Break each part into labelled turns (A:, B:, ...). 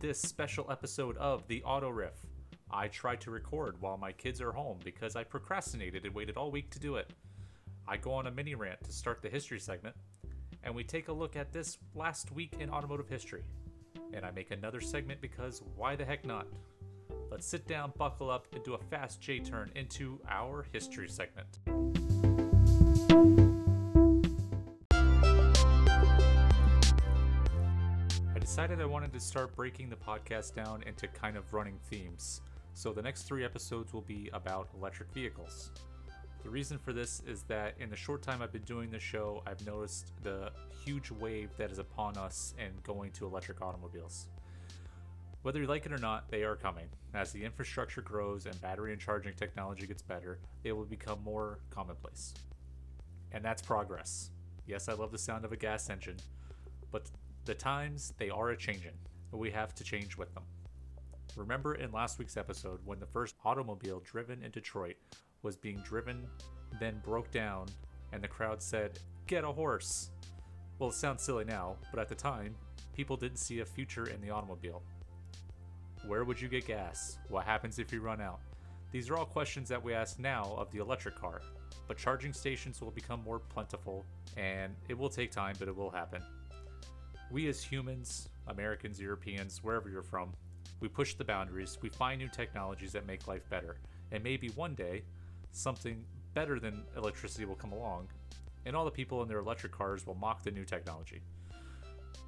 A: this special episode of The Auto Riff. I tried to record while my kids are home because I procrastinated and waited all week to do it. I go on a mini rant to start the history segment, and we take a look at this last week in automotive history. And I make another segment because why the heck not? Let's sit down, buckle up, and do a fast J turn into our history segment. Decided I wanted to start breaking the podcast down into kind of running themes. So the next three episodes will be about electric vehicles. The reason for this is that in the short time I've been doing the show, I've noticed the huge wave that is upon us and going to electric automobiles. Whether you like it or not, they are coming. As the infrastructure grows and battery and charging technology gets better, they will become more commonplace. And that's progress. Yes, I love the sound of a gas engine, but the times they are a changing, and we have to change with them. Remember in last week's episode when the first automobile driven in Detroit was being driven, then broke down, and the crowd said, Get a horse! Well, it sounds silly now, but at the time, people didn't see a future in the automobile. Where would you get gas? What happens if you run out? These are all questions that we ask now of the electric car, but charging stations will become more plentiful, and it will take time, but it will happen. We as humans, Americans, Europeans, wherever you're from, we push the boundaries, we find new technologies that make life better, and maybe one day, something better than electricity will come along, and all the people in their electric cars will mock the new technology.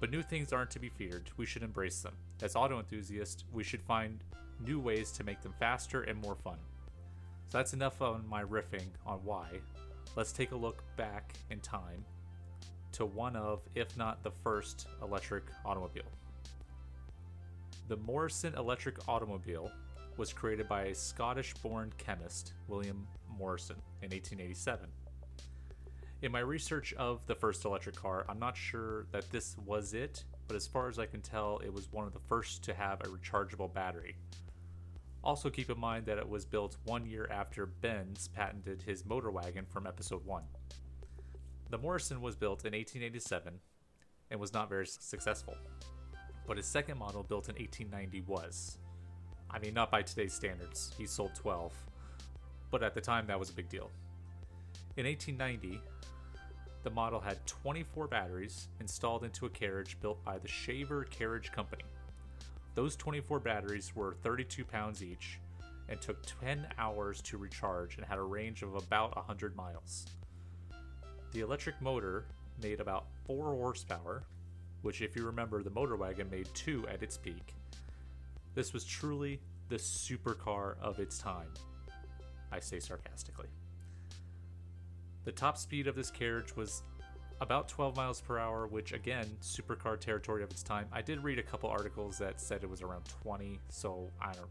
A: But new things aren't to be feared, we should embrace them. As auto enthusiasts, we should find new ways to make them faster and more fun. So that's enough on my riffing on why. Let's take a look back in time to one of, if not the first, electric automobile. The Morrison electric automobile was created by a Scottish born chemist, William Morrison, in 1887. In my research of the first electric car, I'm not sure that this was it, but as far as I can tell, it was one of the first to have a rechargeable battery. Also, keep in mind that it was built one year after Benz patented his motor wagon from episode 1. The Morrison was built in 1887 and was not very successful, but his second model, built in 1890, was. I mean, not by today's standards, he sold 12, but at the time that was a big deal. In 1890, the model had 24 batteries installed into a carriage built by the Shaver Carriage Company. Those 24 batteries were 32 pounds each and took 10 hours to recharge and had a range of about 100 miles. The electric motor made about 4 horsepower, which, if you remember, the motor wagon made 2 at its peak. This was truly the supercar of its time. I say sarcastically. The top speed of this carriage was about 12 miles per hour, which again, supercar territory of its time. I did read a couple articles that said it was around 20, so I don't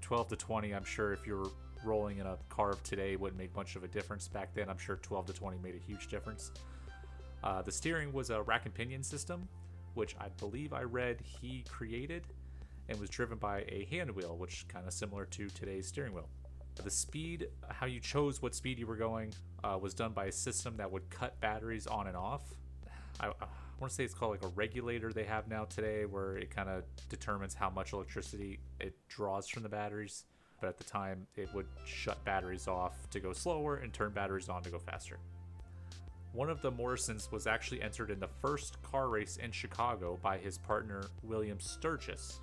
A: 12 to 20. I'm sure if you're rolling in a car of today wouldn't make much of a difference. Back then, I'm sure 12 to 20 made a huge difference. Uh, the steering was a rack and pinion system, which I believe I read he created and was driven by a hand wheel, which kind of similar to today's steering wheel. The speed, how you chose what speed you were going, uh, was done by a system that would cut batteries on and off. I, I want to say it's called like a regulator they have now today, where it kind of determines how much electricity it draws from the batteries. But at the time, it would shut batteries off to go slower and turn batteries on to go faster. One of the Morrisons was actually entered in the first car race in Chicago by his partner William Sturgis,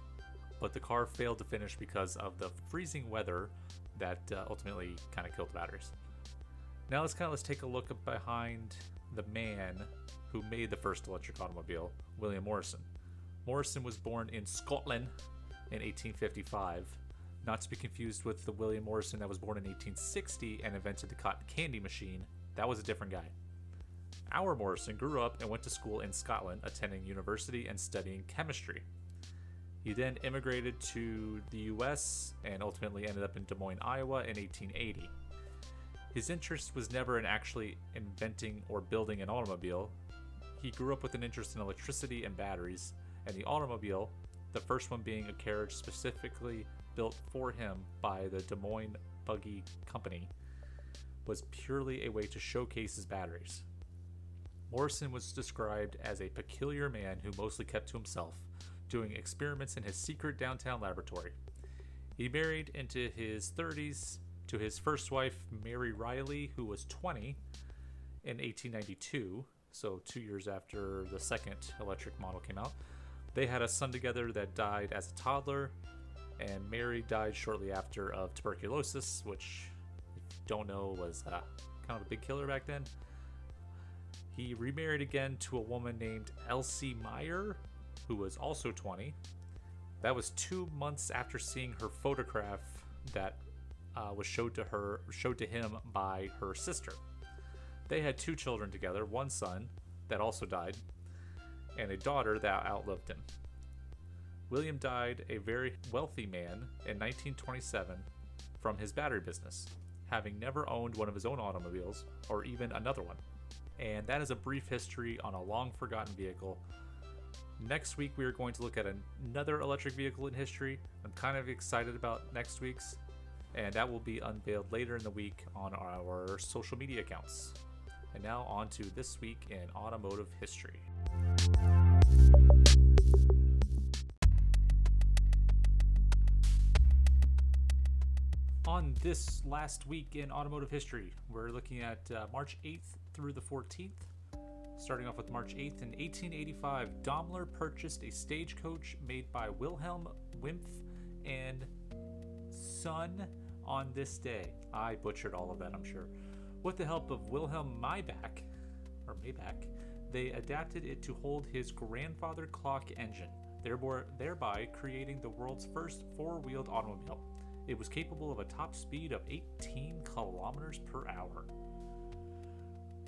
A: but the car failed to finish because of the freezing weather that uh, ultimately kind of killed the batteries. Now let's kind of let's take a look behind the man who made the first electric automobile, William Morrison. Morrison was born in Scotland in 1855, not to be confused with the William Morrison that was born in 1860 and invented the cotton candy machine. That was a different guy. Our Morrison grew up and went to school in Scotland, attending university and studying chemistry. He then immigrated to the US and ultimately ended up in Des Moines, Iowa in 1880. His interest was never in actually inventing or building an automobile. He grew up with an interest in electricity and batteries, and the automobile, the first one being a carriage specifically built for him by the Des Moines Buggy Company, was purely a way to showcase his batteries. Morrison was described as a peculiar man who mostly kept to himself doing experiments in his secret downtown laboratory. He married into his 30s to his first wife, Mary Riley, who was 20 in 1892, so two years after the second electric model came out. They had a son together that died as a toddler, and Mary died shortly after of tuberculosis, which, if you don't know, was uh, kind of a big killer back then. He remarried again to a woman named Elsie Meyer, who was also 20. That was two months after seeing her photograph that uh, was showed to her, showed to him by her sister. They had two children together, one son that also died, and a daughter that outlived him. William died a very wealthy man in 1927 from his battery business, having never owned one of his own automobiles or even another one. And that is a brief history on a long forgotten vehicle. Next week, we are going to look at another electric vehicle in history. I'm kind of excited about next week's, and that will be unveiled later in the week on our social media accounts. And now, on to this week in automotive history. On this last week in automotive history, we're looking at uh, March 8th through the 14th. Starting off with March 8th, in 1885, Daimler purchased a stagecoach made by Wilhelm Wimpff and Son on this day. I butchered all of that, I'm sure. With the help of Wilhelm Maybach, or Maybach, they adapted it to hold his grandfather clock engine, thereby creating the world's first four-wheeled automobile. It was capable of a top speed of 18 kilometers per hour.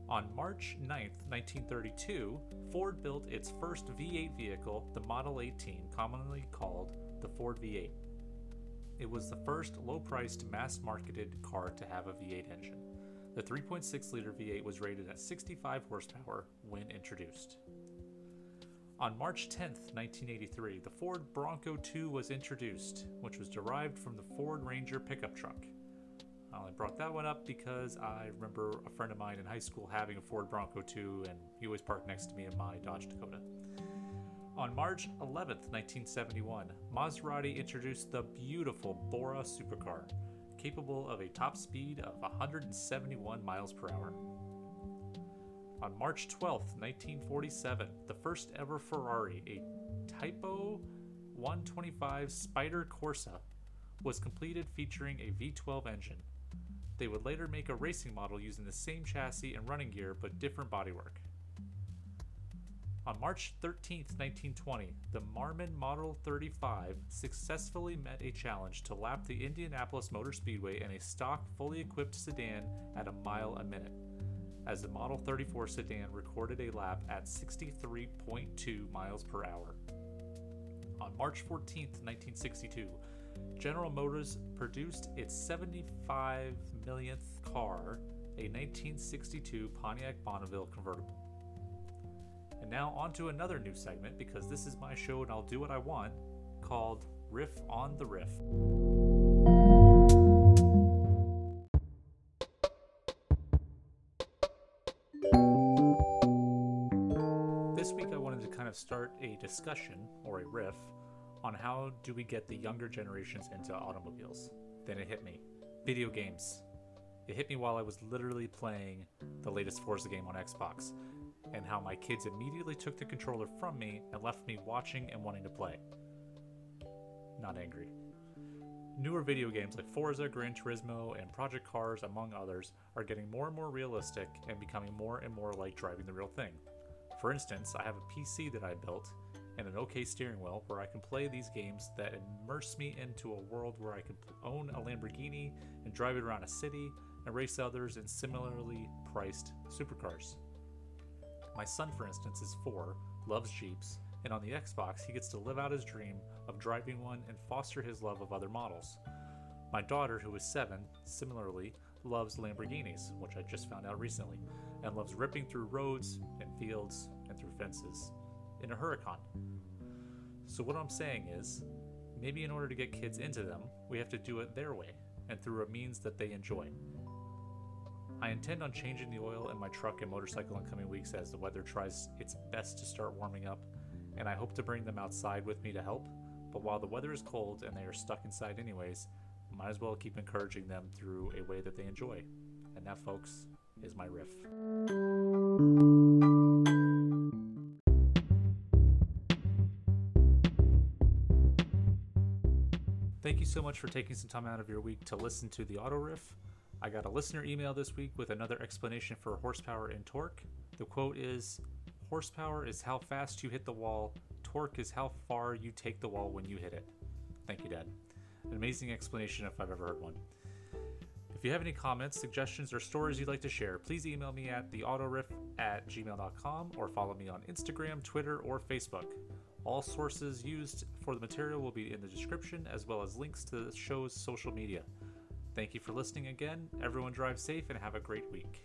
A: On March 9, 1932, Ford built its first V8 vehicle, the Model 18, commonly called the Ford V8. It was the first low priced, mass marketed car to have a V8 engine. The 3.6 liter V8 was rated at 65 horsepower when introduced. On March 10, 1983, the Ford Bronco II was introduced, which was derived from the Ford Ranger pickup truck. I only brought that one up because I remember a friend of mine in high school having a Ford Bronco II, and he always parked next to me in my Dodge Dakota. On March 11, 1971, Maserati introduced the beautiful Bora supercar, capable of a top speed of 171 miles per hour. On March 12, 1947, the first ever Ferrari, a Tipo 125 Spider Corsa, was completed featuring a V12 engine. They would later make a racing model using the same chassis and running gear but different bodywork. On March 13, 1920, the Marmon Model 35 successfully met a challenge to lap the Indianapolis Motor Speedway in a stock, fully equipped sedan at a mile a minute, as the Model 34 sedan recorded a lap at 63.2 miles per hour. On March 14, 1962, General Motors produced its 75 millionth car, a 1962 Pontiac Bonneville convertible. And now, on to another new segment because this is my show and I'll do what I want called Riff on the Riff. Discussion or a riff on how do we get the younger generations into automobiles. Then it hit me video games. It hit me while I was literally playing the latest Forza game on Xbox and how my kids immediately took the controller from me and left me watching and wanting to play. Not angry. Newer video games like Forza, Gran Turismo, and Project Cars, among others, are getting more and more realistic and becoming more and more like driving the real thing. For instance, I have a PC that I built and an OK steering wheel where I can play these games that immerse me into a world where I can own a Lamborghini and drive it around a city and race others in similarly priced supercars. My son, for instance, is four, loves Jeeps, and on the Xbox, he gets to live out his dream of driving one and foster his love of other models. My daughter, who is seven, similarly loves Lamborghinis, which I just found out recently, and loves ripping through roads and fields and through fences in a Huracan. So, what I'm saying is, maybe in order to get kids into them, we have to do it their way and through a means that they enjoy. I intend on changing the oil in my truck and motorcycle in coming weeks as the weather tries its best to start warming up, and I hope to bring them outside with me to help. But while the weather is cold and they are stuck inside anyways, might as well keep encouraging them through a way that they enjoy. And that, folks, is my riff. Thank you so much for taking some time out of your week to listen to the auto riff. I got a listener email this week with another explanation for horsepower and torque. The quote is Horsepower is how fast you hit the wall, torque is how far you take the wall when you hit it. Thank you, Dad. An amazing explanation if I've ever heard one. If you have any comments, suggestions, or stories you'd like to share, please email me at theautoriff at gmail.com or follow me on Instagram, Twitter, or Facebook. All sources used for the material will be in the description, as well as links to the show's social media. Thank you for listening again. Everyone drive safe and have a great week.